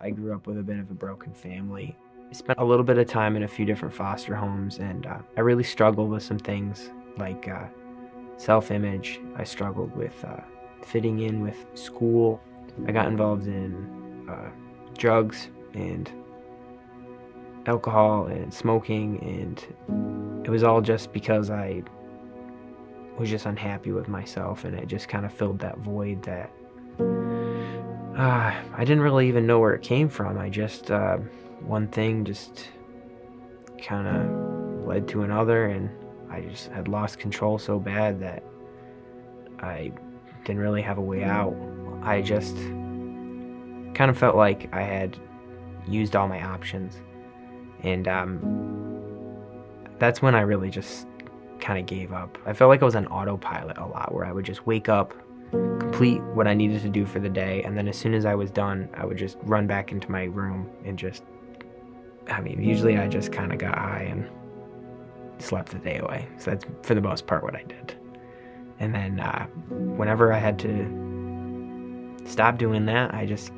I grew up with a bit of a broken family. I spent a little bit of time in a few different foster homes, and uh, I really struggled with some things like uh, self image. I struggled with uh, fitting in with school. I got involved in uh, drugs and alcohol and smoking, and it was all just because I was just unhappy with myself, and it just kind of filled that void that uh, I didn't really even know where it came from. I just, uh, one thing just kind of led to another, and I just had lost control so bad that I didn't really have a way out. I just kind of felt like I had used all my options. And um, that's when I really just kind of gave up. I felt like I was on autopilot a lot, where I would just wake up, complete what I needed to do for the day, and then as soon as I was done, I would just run back into my room and just. I mean, usually I just kind of got high and slept the day away. So that's for the most part what I did. And then uh, whenever I had to stop doing that, I just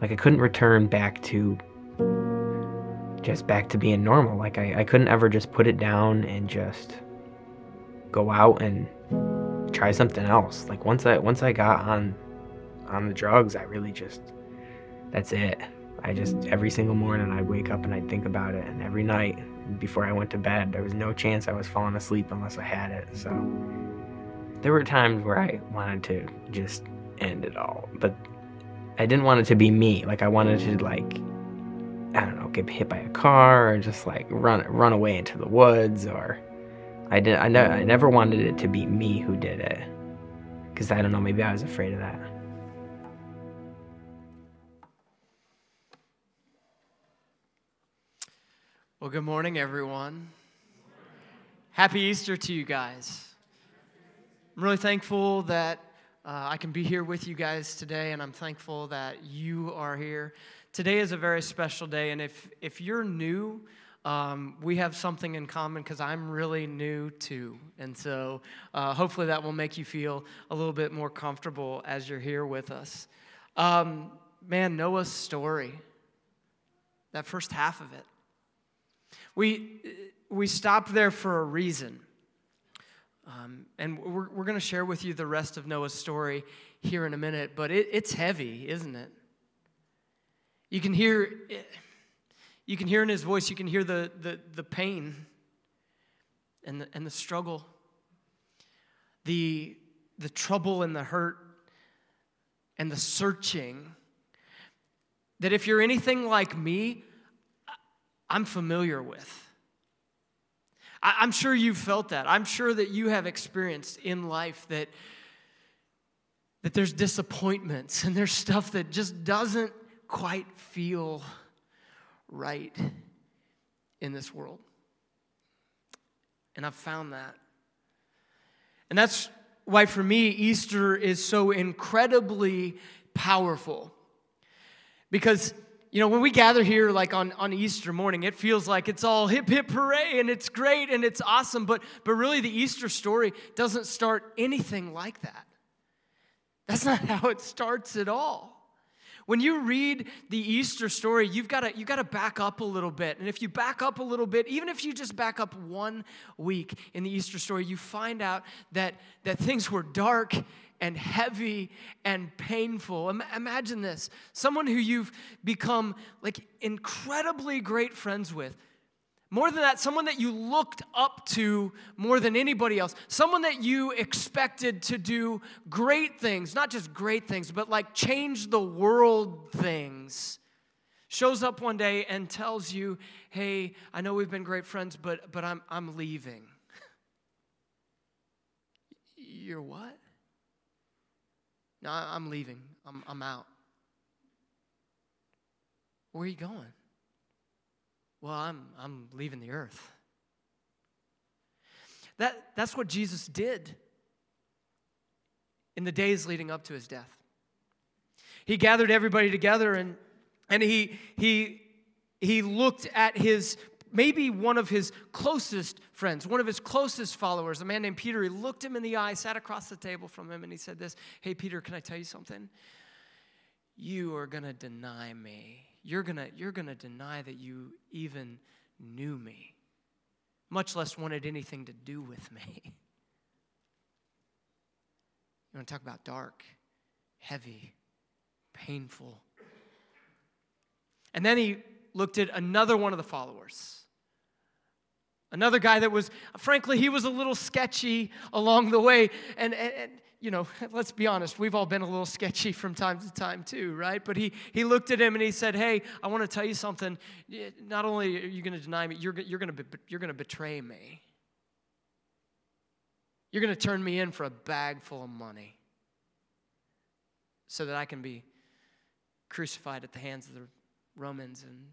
like I couldn't return back to just back to being normal. Like I, I couldn't ever just put it down and just go out and try something else. Like once I once I got on on the drugs, I really just that's it. I just every single morning I'd wake up and I'd think about it and every night before I went to bed, there was no chance I was falling asleep unless I had it. So there were times where I wanted to just end it all, but I didn't want it to be me. Like I wanted to like I don't know, get hit by a car or just like run run away into the woods or I did I, ne- I never wanted it to be me who did it. Cuz I don't know, maybe I was afraid of that. Well, good morning, everyone. Happy Easter to you guys. I'm really thankful that uh, I can be here with you guys today, and I'm thankful that you are here. Today is a very special day, and if, if you're new, um, we have something in common because I'm really new too. And so uh, hopefully that will make you feel a little bit more comfortable as you're here with us. Um, man, Noah's story, that first half of it. We, we stopped there for a reason. Um, and we're, we're going to share with you the rest of Noah's story here in a minute, but it, it's heavy, isn't it? You can hear you can hear in his voice, you can hear the, the, the pain and the, and the struggle, the, the trouble and the hurt and the searching. That if you're anything like me, I'm familiar with. I'm sure you've felt that. I'm sure that you have experienced in life that, that there's disappointments and there's stuff that just doesn't quite feel right in this world. And I've found that. And that's why, for me, Easter is so incredibly powerful. Because, you know, when we gather here, like on, on Easter morning, it feels like it's all hip, hip, hooray, and it's great and it's awesome. But, but really, the Easter story doesn't start anything like that. That's not how it starts at all. When you read the Easter story, you've got to you got to back up a little bit. And if you back up a little bit, even if you just back up one week in the Easter story, you find out that that things were dark and heavy and painful. Imagine this. Someone who you've become like incredibly great friends with more than that, someone that you looked up to more than anybody else. Someone that you expected to do great things, not just great things, but like change the world things. Shows up one day and tells you, hey, I know we've been great friends, but, but I'm, I'm leaving. You're what? No, I'm leaving. I'm, I'm out. Where are you going? Well, I'm, I'm leaving the earth. That, that's what Jesus did in the days leading up to his death. He gathered everybody together and, and he, he, he looked at his, maybe one of his closest friends, one of his closest followers, a man named Peter. He looked him in the eye, sat across the table from him, and he said, This, hey, Peter, can I tell you something? you are going to deny me. You're going you're going to deny that you even knew me, much less wanted anything to do with me. You want to talk about dark, heavy, painful. And then he looked at another one of the followers. Another guy that was, frankly, he was a little sketchy along the way. And, and, you know, let's be honest, we've all been a little sketchy from time to time too, right? But he, he looked at him and he said, Hey, I want to tell you something. Not only are you going to deny me, you're, you're going you're going to betray me. You're going to turn me in for a bag full of money so that I can be crucified at the hands of the Romans and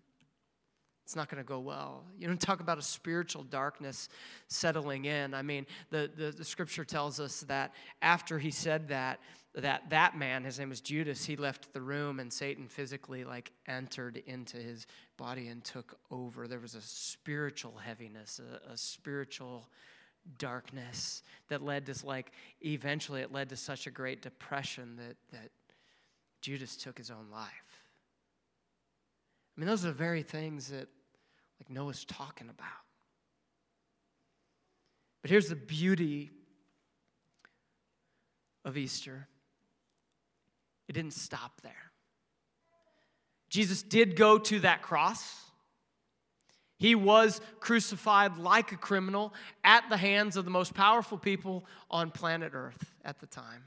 it's not going to go well. You don't talk about a spiritual darkness settling in. I mean, the, the, the, scripture tells us that after he said that, that that man, his name was Judas, he left the room and Satan physically like entered into his body and took over. There was a spiritual heaviness, a, a spiritual darkness that led to like eventually it led to such a great depression that that Judas took his own life. I mean, those are the very things that like Noah's talking about. But here's the beauty of Easter it didn't stop there. Jesus did go to that cross. He was crucified like a criminal at the hands of the most powerful people on planet Earth at the time.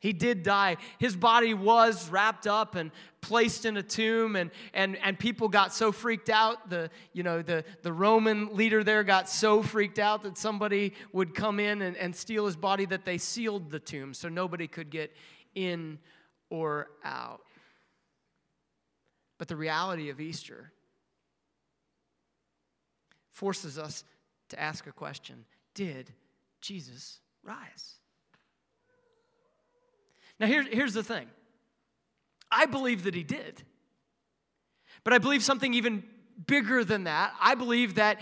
He did die. His body was wrapped up and placed in a tomb, and, and, and people got so freaked out. The, you know, the, the Roman leader there got so freaked out that somebody would come in and, and steal his body that they sealed the tomb so nobody could get in or out. But the reality of Easter forces us to ask a question Did Jesus rise? Now, here, here's the thing I believe that he did. But I believe something even bigger than that. I believe that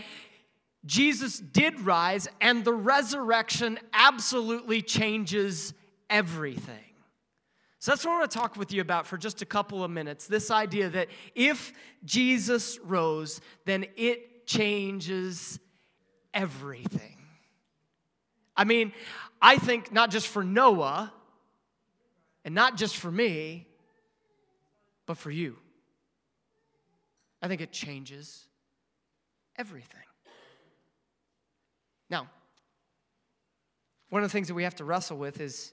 Jesus did rise, and the resurrection absolutely changes everything. So that's what I want to talk with you about for just a couple of minutes. This idea that if Jesus rose, then it changes everything. I mean, I think not just for Noah, and not just for me, but for you. I think it changes everything. Now, one of the things that we have to wrestle with is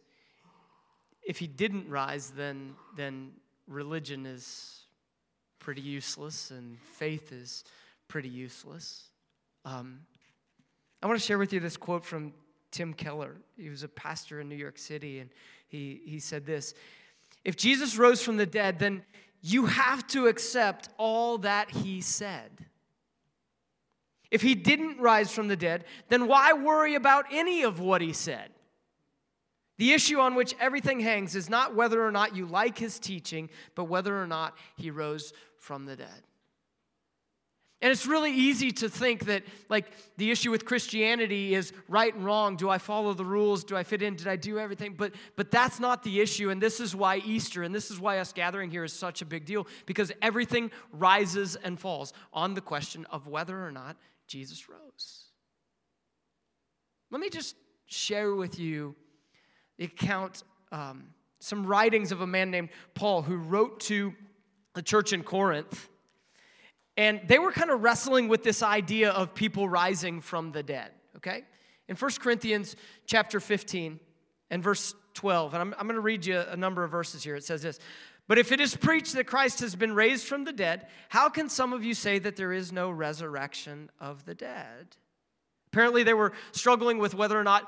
if he didn't rise, then, then religion is pretty useless and faith is pretty useless. Um, I want to share with you this quote from Tim Keller. He was a pastor in New York City, and he, he said this If Jesus rose from the dead, then you have to accept all that he said. If he didn't rise from the dead, then why worry about any of what he said? The issue on which everything hangs is not whether or not you like his teaching, but whether or not he rose from the dead. And it's really easy to think that, like, the issue with Christianity is right and wrong. Do I follow the rules? Do I fit in? Did I do everything? But, but that's not the issue. And this is why Easter and this is why us gathering here is such a big deal because everything rises and falls on the question of whether or not Jesus rose. Let me just share with you the account, um, some writings of a man named Paul who wrote to the church in Corinth and they were kind of wrestling with this idea of people rising from the dead, okay? In 1 Corinthians chapter 15 and verse 12, and I'm, I'm going to read you a number of verses here. It says this But if it is preached that Christ has been raised from the dead, how can some of you say that there is no resurrection of the dead? Apparently, they were struggling with whether or not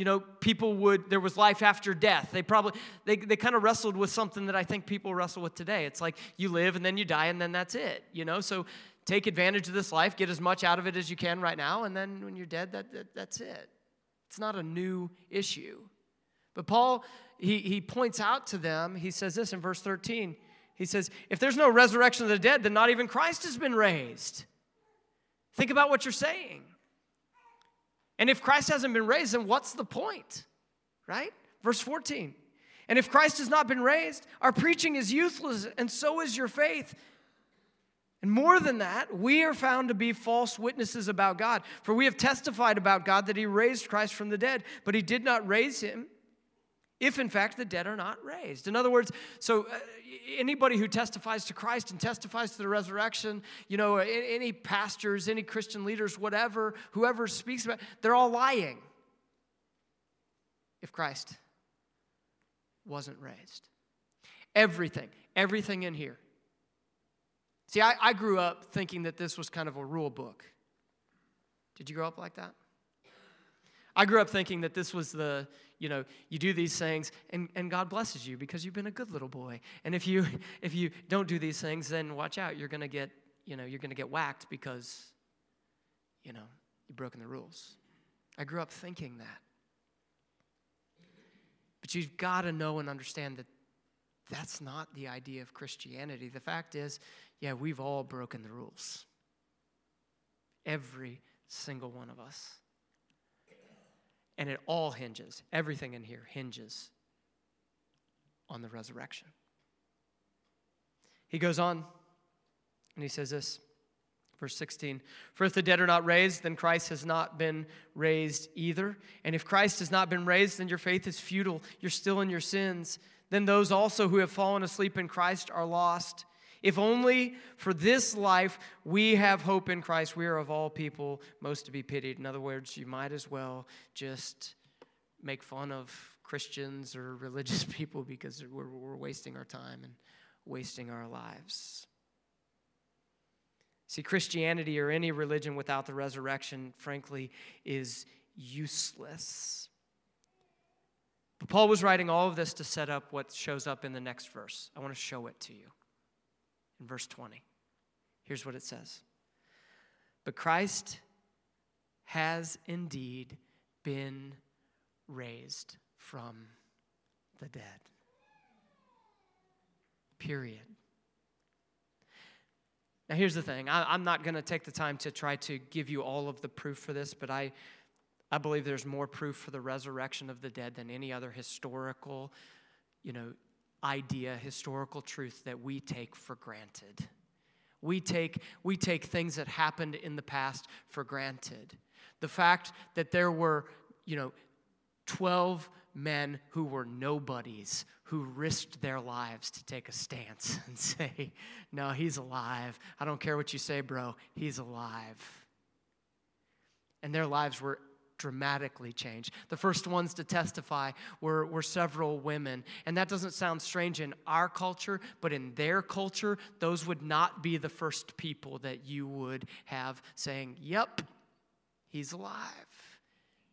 you know people would there was life after death. They probably they, they kind of wrestled with something that i think people wrestle with today. It's like you live and then you die and then that's it you know? So take advantage of this life get as much out of it as you can right now and then when you're dead that, that that's it. It's not a new issue. But paul he, he points out to them he says this in verse 13 he says if there's no resurrection of the dead then not even christ has been raised. Think about what you're saying and if Christ hasn't been raised, then what's the point? Right? Verse 14. And if Christ has not been raised, our preaching is useless, and so is your faith. And more than that, we are found to be false witnesses about God. For we have testified about God that He raised Christ from the dead, but He did not raise Him if in fact the dead are not raised. In other words, so uh, anybody who testifies to Christ and testifies to the resurrection, you know, any pastors, any Christian leaders, whatever, whoever speaks about, they're all lying if Christ wasn't raised. Everything, everything in here. See, I, I grew up thinking that this was kind of a rule book. Did you grow up like that? I grew up thinking that this was the, you know, you do these things and, and God blesses you because you've been a good little boy. And if you if you don't do these things, then watch out, you're gonna get, you know, you're gonna get whacked because, you know, you've broken the rules. I grew up thinking that. But you've got to know and understand that that's not the idea of Christianity. The fact is, yeah, we've all broken the rules. Every single one of us. And it all hinges, everything in here hinges on the resurrection. He goes on and he says this Verse 16 For if the dead are not raised, then Christ has not been raised either. And if Christ has not been raised, then your faith is futile. You're still in your sins. Then those also who have fallen asleep in Christ are lost. If only for this life we have hope in Christ, we are of all people most to be pitied. In other words, you might as well just make fun of Christians or religious people because we're, we're wasting our time and wasting our lives. See, Christianity or any religion without the resurrection, frankly, is useless. But Paul was writing all of this to set up what shows up in the next verse. I want to show it to you. In verse 20, here's what it says But Christ has indeed been raised from the dead. Period. Now, here's the thing I, am not going to take the time to try to give you all of the proof for this, but I, I believe there's more proof for the resurrection of the dead than any other historical, you know, idea, historical truth that we take for granted. We take, we take things that happened in the past for granted. The fact that there were, you know, 12 men who were nobodies who risked their lives to take a stance and say, No, he's alive. I don't care what you say, bro, he's alive. And their lives were dramatically changed. The first ones to testify were, were several women. And that doesn't sound strange in our culture, but in their culture, those would not be the first people that you would have saying, Yep, he's alive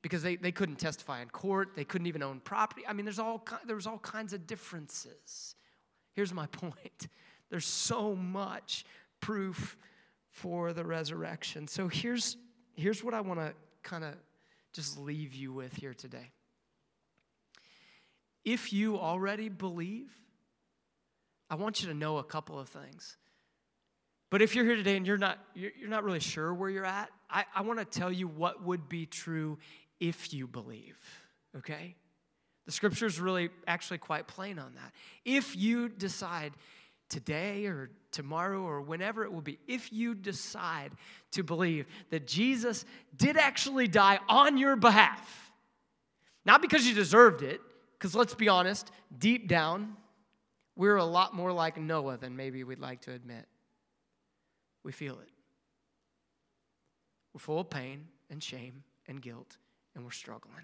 because they, they couldn't testify in court. They couldn't even own property. I mean, there's all, there was all kinds of differences. Here's my point there's so much proof for the resurrection. So here's, here's what I want to kind of just leave you with here today. If you already believe, I want you to know a couple of things. But if you're here today and you're not, you're not really sure where you're at, I, I want to tell you what would be true if you believe, okay? The scripture is really actually quite plain on that. If you decide today or tomorrow or whenever it will be, if you decide to believe that Jesus did actually die on your behalf, not because you deserved it, because let's be honest, deep down, we're a lot more like Noah than maybe we'd like to admit. We feel it. We're full of pain and shame and guilt and we're struggling.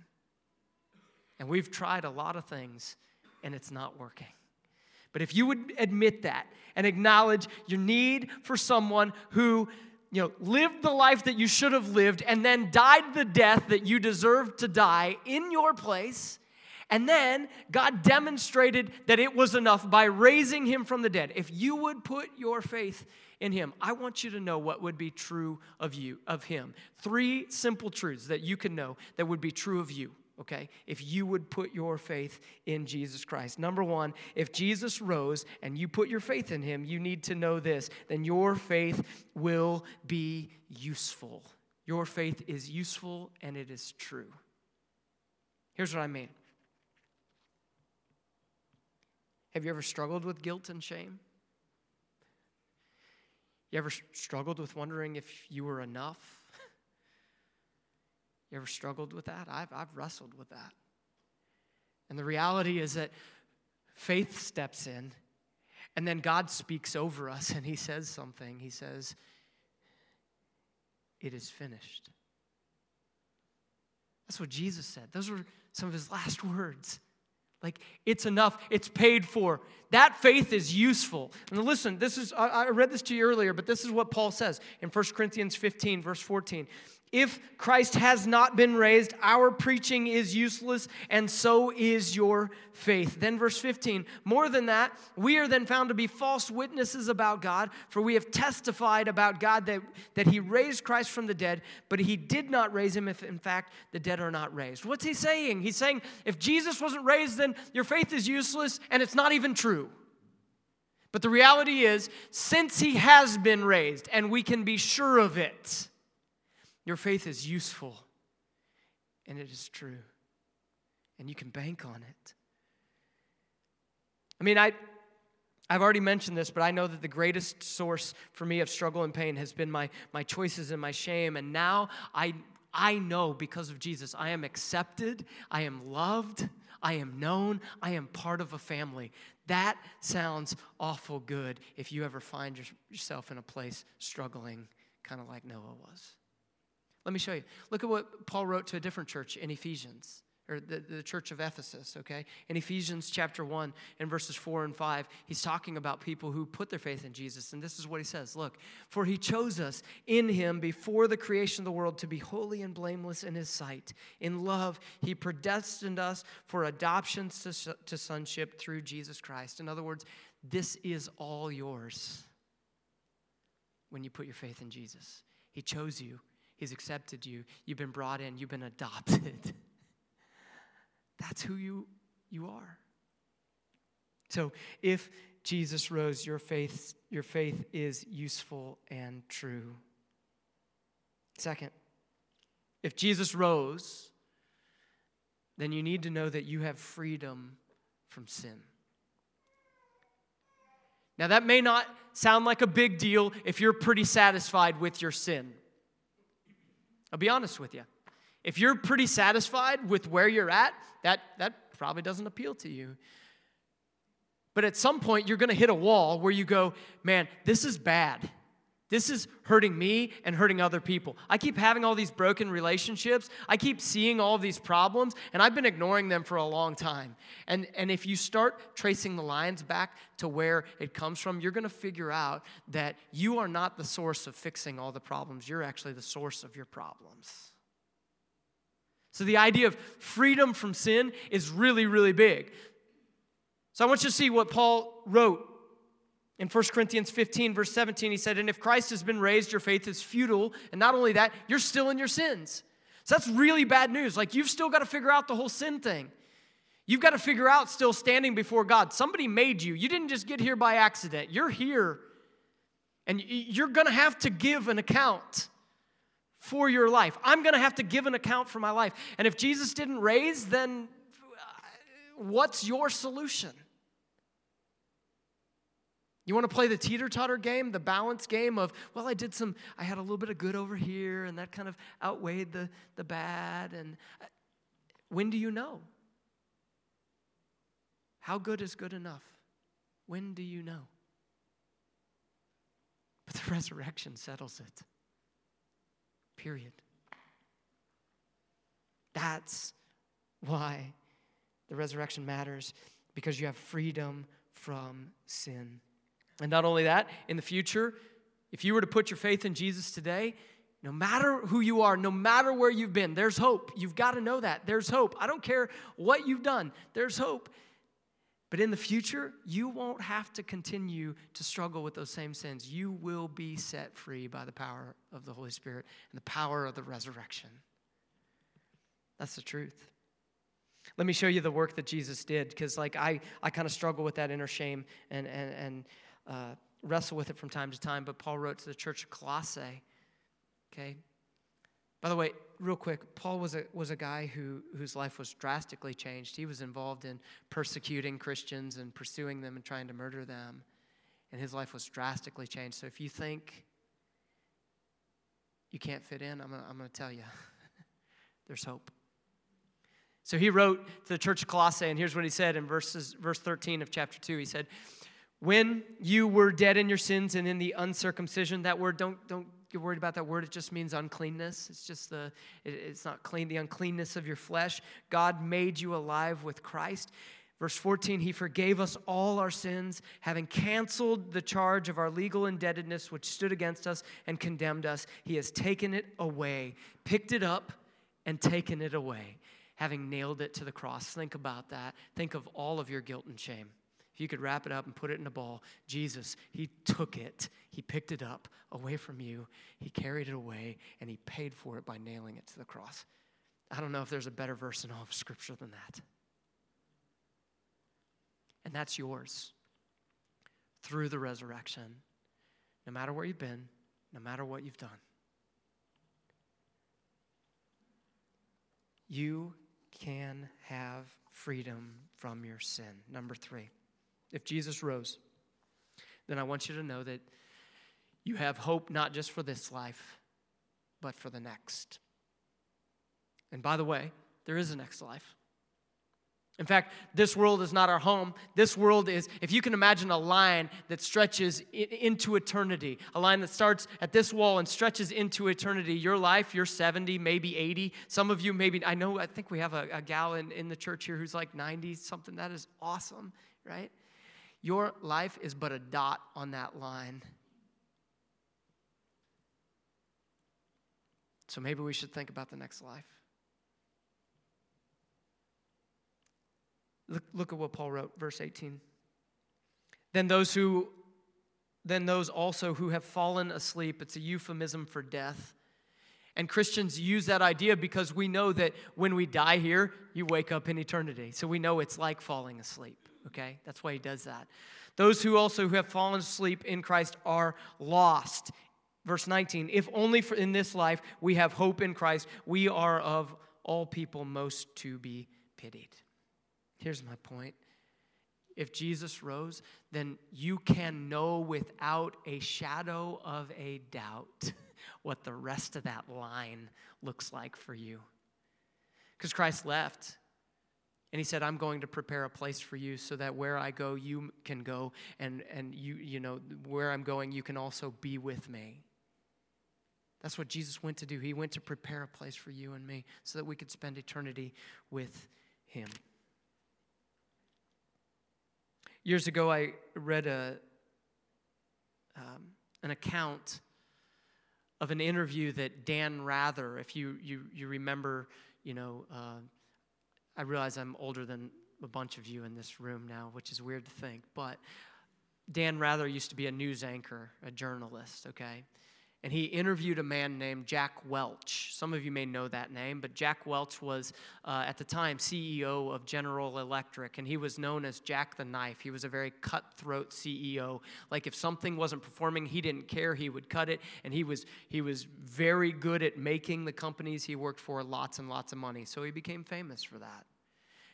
And we've tried a lot of things and it's not working. But if you would admit that and acknowledge your need for someone who you know, lived the life that you should have lived and then died the death that you deserved to die in your place, and then God demonstrated that it was enough by raising him from the dead. If you would put your faith in him. I want you to know what would be true of you, of him. Three simple truths that you can know that would be true of you okay, if you would put your faith in Jesus Christ. Number one, if Jesus rose and you put your faith in him, you need to know this then your faith will be useful. Your faith is useful and it is true. Here's what I mean Have you ever struggled with guilt and shame? You ever struggled with wondering if you were enough? You ever struggled with that? I've, I've wrestled with that. And the reality is that faith steps in, and then God speaks over us and He says something. He says, It is finished. That's what Jesus said. Those were some of His last words. Like, it's enough, it's paid for. That faith is useful. And listen, this is, I read this to you earlier, but this is what Paul says in 1 Corinthians 15, verse 14. If Christ has not been raised, our preaching is useless, and so is your faith. Then, verse 15, more than that, we are then found to be false witnesses about God, for we have testified about God that, that he raised Christ from the dead, but he did not raise him if, in fact, the dead are not raised. What's he saying? He's saying, if Jesus wasn't raised, then your faith is useless, and it's not even true. But the reality is, since he has been raised, and we can be sure of it, your faith is useful and it is true. And you can bank on it. I mean, I, I've already mentioned this, but I know that the greatest source for me of struggle and pain has been my, my choices and my shame. And now I, I know because of Jesus, I am accepted, I am loved, I am known, I am part of a family. That sounds awful good if you ever find yourself in a place struggling, kind of like Noah was. Let me show you. Look at what Paul wrote to a different church in Ephesians, or the, the church of Ephesus, okay? In Ephesians chapter 1 and verses 4 and 5, he's talking about people who put their faith in Jesus. And this is what he says Look, for he chose us in him before the creation of the world to be holy and blameless in his sight. In love, he predestined us for adoption to, to sonship through Jesus Christ. In other words, this is all yours when you put your faith in Jesus. He chose you He's accepted you. You've been brought in. You've been adopted. That's who you, you are. So if Jesus rose, your faith, your faith is useful and true. Second, if Jesus rose, then you need to know that you have freedom from sin. Now, that may not sound like a big deal if you're pretty satisfied with your sin. I'll be honest with you. If you're pretty satisfied with where you're at, that, that probably doesn't appeal to you. But at some point, you're going to hit a wall where you go, man, this is bad. This is hurting me and hurting other people. I keep having all these broken relationships. I keep seeing all these problems, and I've been ignoring them for a long time. And, and if you start tracing the lines back to where it comes from, you're going to figure out that you are not the source of fixing all the problems. You're actually the source of your problems. So the idea of freedom from sin is really, really big. So I want you to see what Paul wrote in 1 Corinthians 15, verse 17, he said, And if Christ has been raised, your faith is futile. And not only that, you're still in your sins. So that's really bad news. Like, you've still got to figure out the whole sin thing. You've got to figure out still standing before God. Somebody made you. You didn't just get here by accident. You're here. And you're going to have to give an account for your life. I'm going to have to give an account for my life. And if Jesus didn't raise, then uh, what's your solution? You want to play the teeter totter game, the balance game of, well, I did some, I had a little bit of good over here, and that kind of outweighed the, the bad. And uh, when do you know? How good is good enough? When do you know? But the resurrection settles it. Period. That's why the resurrection matters, because you have freedom from sin. And not only that, in the future, if you were to put your faith in Jesus today, no matter who you are, no matter where you've been, there's hope. You've got to know that. There's hope. I don't care what you've done, there's hope. But in the future, you won't have to continue to struggle with those same sins. You will be set free by the power of the Holy Spirit and the power of the resurrection. That's the truth. Let me show you the work that Jesus did, because like I, I kind of struggle with that inner shame and, and, and uh, wrestle with it from time to time, but Paul wrote to the church of Colossae, okay? By the way, real quick, Paul was a, was a guy who, whose life was drastically changed. He was involved in persecuting Christians and pursuing them and trying to murder them. And his life was drastically changed. So if you think you can't fit in, I'm going I'm to tell you there's hope. So he wrote to the church of Colossae, and here's what he said in verses, verse 13 of chapter 2. He said, When you were dead in your sins and in the uncircumcision, that word, don't, don't get worried about that word. It just means uncleanness. It's just the, it, it's not clean, the uncleanness of your flesh. God made you alive with Christ. Verse 14, he forgave us all our sins, having canceled the charge of our legal indebtedness which stood against us and condemned us. He has taken it away, picked it up, and taken it away having nailed it to the cross. Think about that. Think of all of your guilt and shame. If you could wrap it up and put it in a ball, Jesus, He took it, He picked it up away from you, He carried it away, and He paid for it by nailing it to the cross. I don't know if there's a better verse in all of Scripture than that. And that's yours through the resurrection, no matter where you've been, no matter what you've done. You can have freedom from your sin. Number three, if Jesus rose, then I want you to know that you have hope not just for this life, but for the next. And by the way, there is a next life. In fact, this world is not our home. This world is, if you can imagine a line that stretches into eternity, a line that starts at this wall and stretches into eternity. Your life, you're 70, maybe 80. Some of you, maybe, I know, I think we have a, a gal in, in the church here who's like 90 something. That is awesome, right? Your life is but a dot on that line. So maybe we should think about the next life. Look, look at what Paul wrote, verse 18. Then those who then those also who have fallen asleep, it's a euphemism for death. And Christians use that idea because we know that when we die here, you wake up in eternity. So we know it's like falling asleep, okay? That's why he does that. Those who also who have fallen asleep in Christ are lost. Verse 19, if only for in this life we have hope in Christ, we are of all people most to be pitied. Here's my point. If Jesus rose, then you can know without a shadow of a doubt what the rest of that line looks like for you. Because Christ left and he said, I'm going to prepare a place for you so that where I go, you can go. And, and you, you know, where I'm going, you can also be with me. That's what Jesus went to do. He went to prepare a place for you and me so that we could spend eternity with him. Years ago, I read a, um, an account of an interview that Dan Rather, if you, you, you remember, you know, uh, I realize I'm older than a bunch of you in this room now, which is weird to think, but Dan Rather used to be a news anchor, a journalist, okay? And he interviewed a man named Jack Welch. Some of you may know that name, but Jack Welch was, uh, at the time, CEO of General Electric, and he was known as Jack the Knife. He was a very cutthroat CEO. Like if something wasn't performing, he didn't care; he would cut it, and he was he was very good at making the companies he worked for lots and lots of money. So he became famous for that.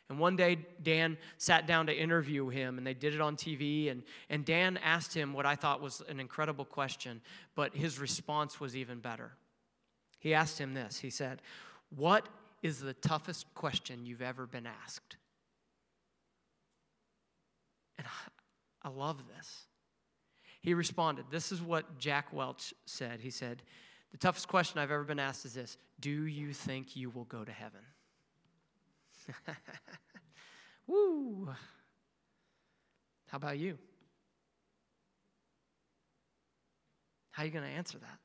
And one day, Dan sat down to interview him, and they did it on TV. And, and Dan asked him what I thought was an incredible question, but his response was even better. He asked him this He said, What is the toughest question you've ever been asked? And I, I love this. He responded, This is what Jack Welch said. He said, The toughest question I've ever been asked is this Do you think you will go to heaven? Woo! How about you? How are you going to answer that?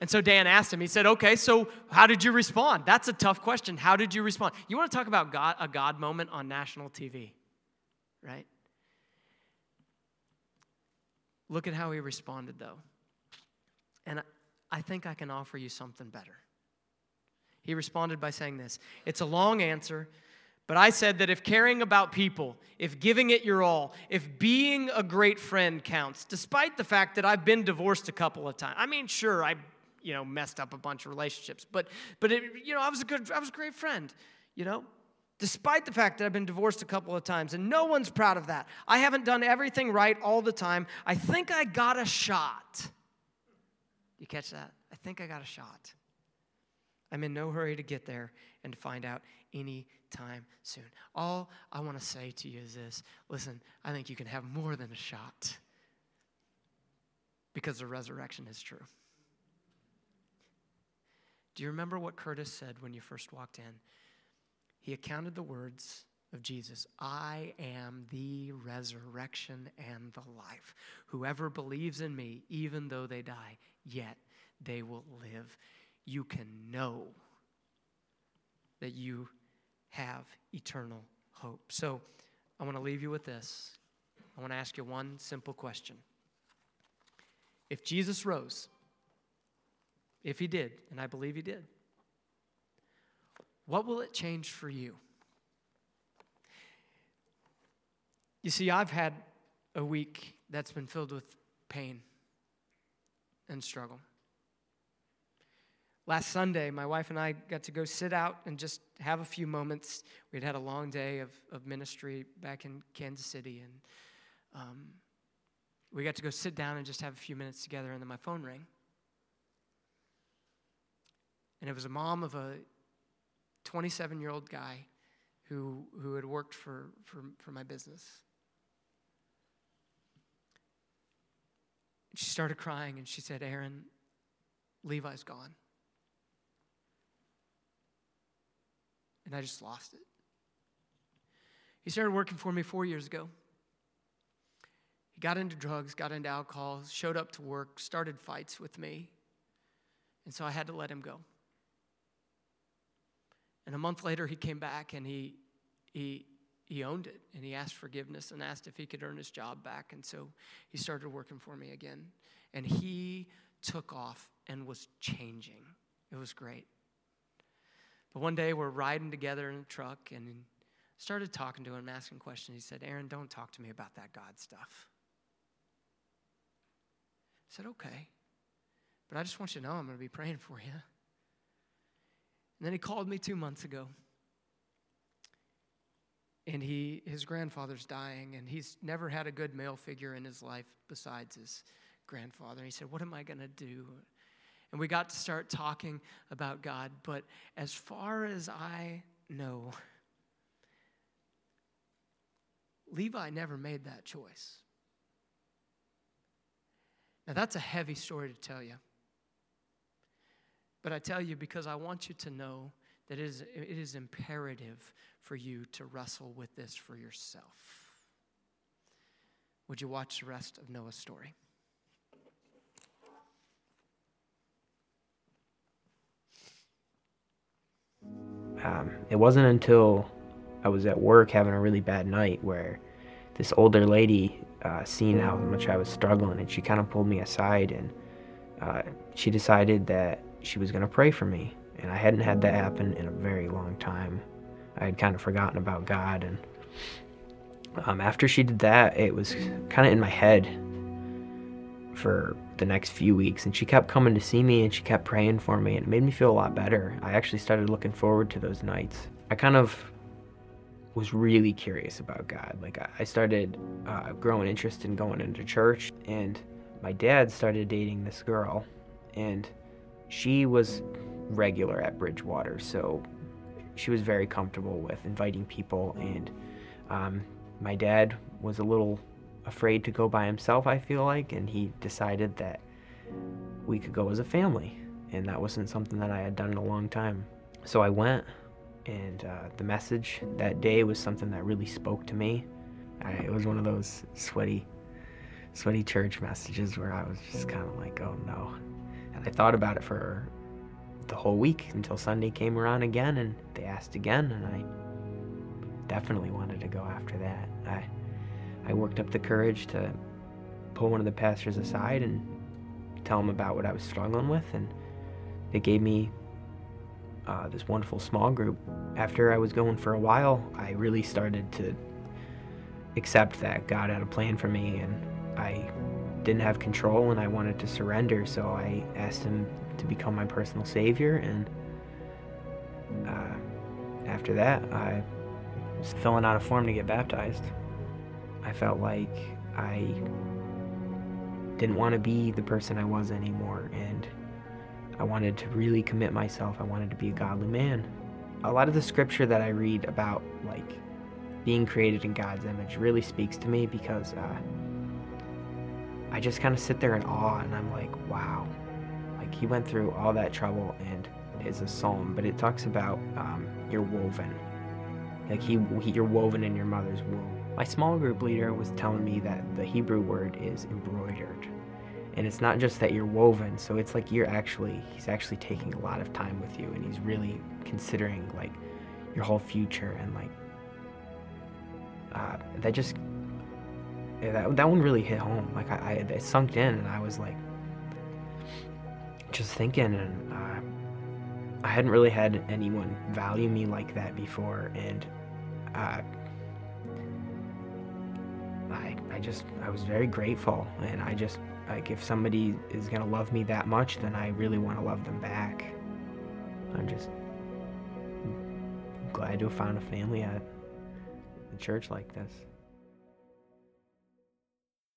And so Dan asked him, he said, Okay, so how did you respond? That's a tough question. How did you respond? You want to talk about God, a God moment on national TV, right? Look at how he responded, though. And I think I can offer you something better. He responded by saying this It's a long answer, but I said that if caring about people, if giving it your all, if being a great friend counts, despite the fact that I've been divorced a couple of times, I mean, sure, I you know, messed up a bunch of relationships. But, but it, you know, I was a good, I was a great friend, you know, despite the fact that I've been divorced a couple of times, and no one's proud of that. I haven't done everything right all the time. I think I got a shot. You catch that? I think I got a shot. I'm in no hurry to get there and to find out any time soon. All I want to say to you is this listen, I think you can have more than a shot because the resurrection is true. Do you remember what Curtis said when you first walked in? He accounted the words of Jesus I am the resurrection and the life. Whoever believes in me, even though they die, yet they will live. You can know that you have eternal hope. So I want to leave you with this. I want to ask you one simple question. If Jesus rose, if he did, and I believe he did, what will it change for you? You see, I've had a week that's been filled with pain and struggle. Last Sunday, my wife and I got to go sit out and just have a few moments. We'd had a long day of, of ministry back in Kansas City, and um, we got to go sit down and just have a few minutes together, and then my phone rang. And it was a mom of a 27 year old guy who, who had worked for, for, for my business. She started crying and she said, Aaron, Levi's gone. And I just lost it. He started working for me four years ago. He got into drugs, got into alcohol, showed up to work, started fights with me. And so I had to let him go. And a month later, he came back and he, he, he owned it and he asked forgiveness and asked if he could earn his job back. And so he started working for me again. And he took off and was changing. It was great. But one day we're riding together in a truck and started talking to him, asking questions. He said, Aaron, don't talk to me about that God stuff. I said, okay. But I just want you to know I'm going to be praying for you. And then he called me two months ago. And he, his grandfather's dying, and he's never had a good male figure in his life besides his grandfather. And He said, What am I going to do? And we got to start talking about God. But as far as I know, Levi never made that choice. Now, that's a heavy story to tell you. But I tell you because I want you to know that it is, it is imperative for you to wrestle with this for yourself. Would you watch the rest of Noah's story? Um, it wasn't until I was at work having a really bad night where this older lady uh, seen how much I was struggling and she kind of pulled me aside and uh, she decided that she was going to pray for me. And I hadn't had that happen in a very long time. I had kind of forgotten about God. And um, after she did that, it was kind of in my head for the next few weeks. And she kept coming to see me and she kept praying for me. And it made me feel a lot better. I actually started looking forward to those nights. I kind of was really curious about God. Like, I started uh, growing interest in going into church. And my dad started dating this girl. And she was regular at Bridgewater, so she was very comfortable with inviting people. And um, my dad was a little afraid to go by himself, I feel like, and he decided that we could go as a family. And that wasn't something that I had done in a long time. So I went, and uh, the message that day was something that really spoke to me. I, it was one of those sweaty, sweaty church messages where I was just kind of like, oh no, And I thought about it for the whole week until Sunday came around again and they asked again and I definitely wanted to go after that. I I worked up the courage to pull one of the pastors aside and tell him about what I was struggling with and they gave me uh, this wonderful small group. After I was going for a while, I really started to accept that God had a plan for me and I didn't have control and I wanted to surrender. So I asked him to become my personal savior. And uh, after that, I was filling out a form to get baptized. I felt like I didn't want to be the person I was anymore. And I wanted to really commit myself. I wanted to be a godly man. A lot of the scripture that I read about, like, being created in God's image really speaks to me because uh, I just kind of sit there in awe and I'm like, wow. Like, he went through all that trouble and it's a psalm, but it talks about um, you're woven. Like, he, he, you're woven in your mother's womb. My small group leader was telling me that the Hebrew word is embroidered. And it's not just that you're woven so it's like you're actually he's actually taking a lot of time with you and he's really considering like your whole future and like uh, that just yeah, that, that one really hit home. Like I, I it sunk in and i was like just thinking and uh, i hadn't really had anyone value me like that before and uh, I, I just i was very grateful and i just like if somebody is gonna love me that much, then I really want to love them back. I'm just glad to have found a family at a church like this.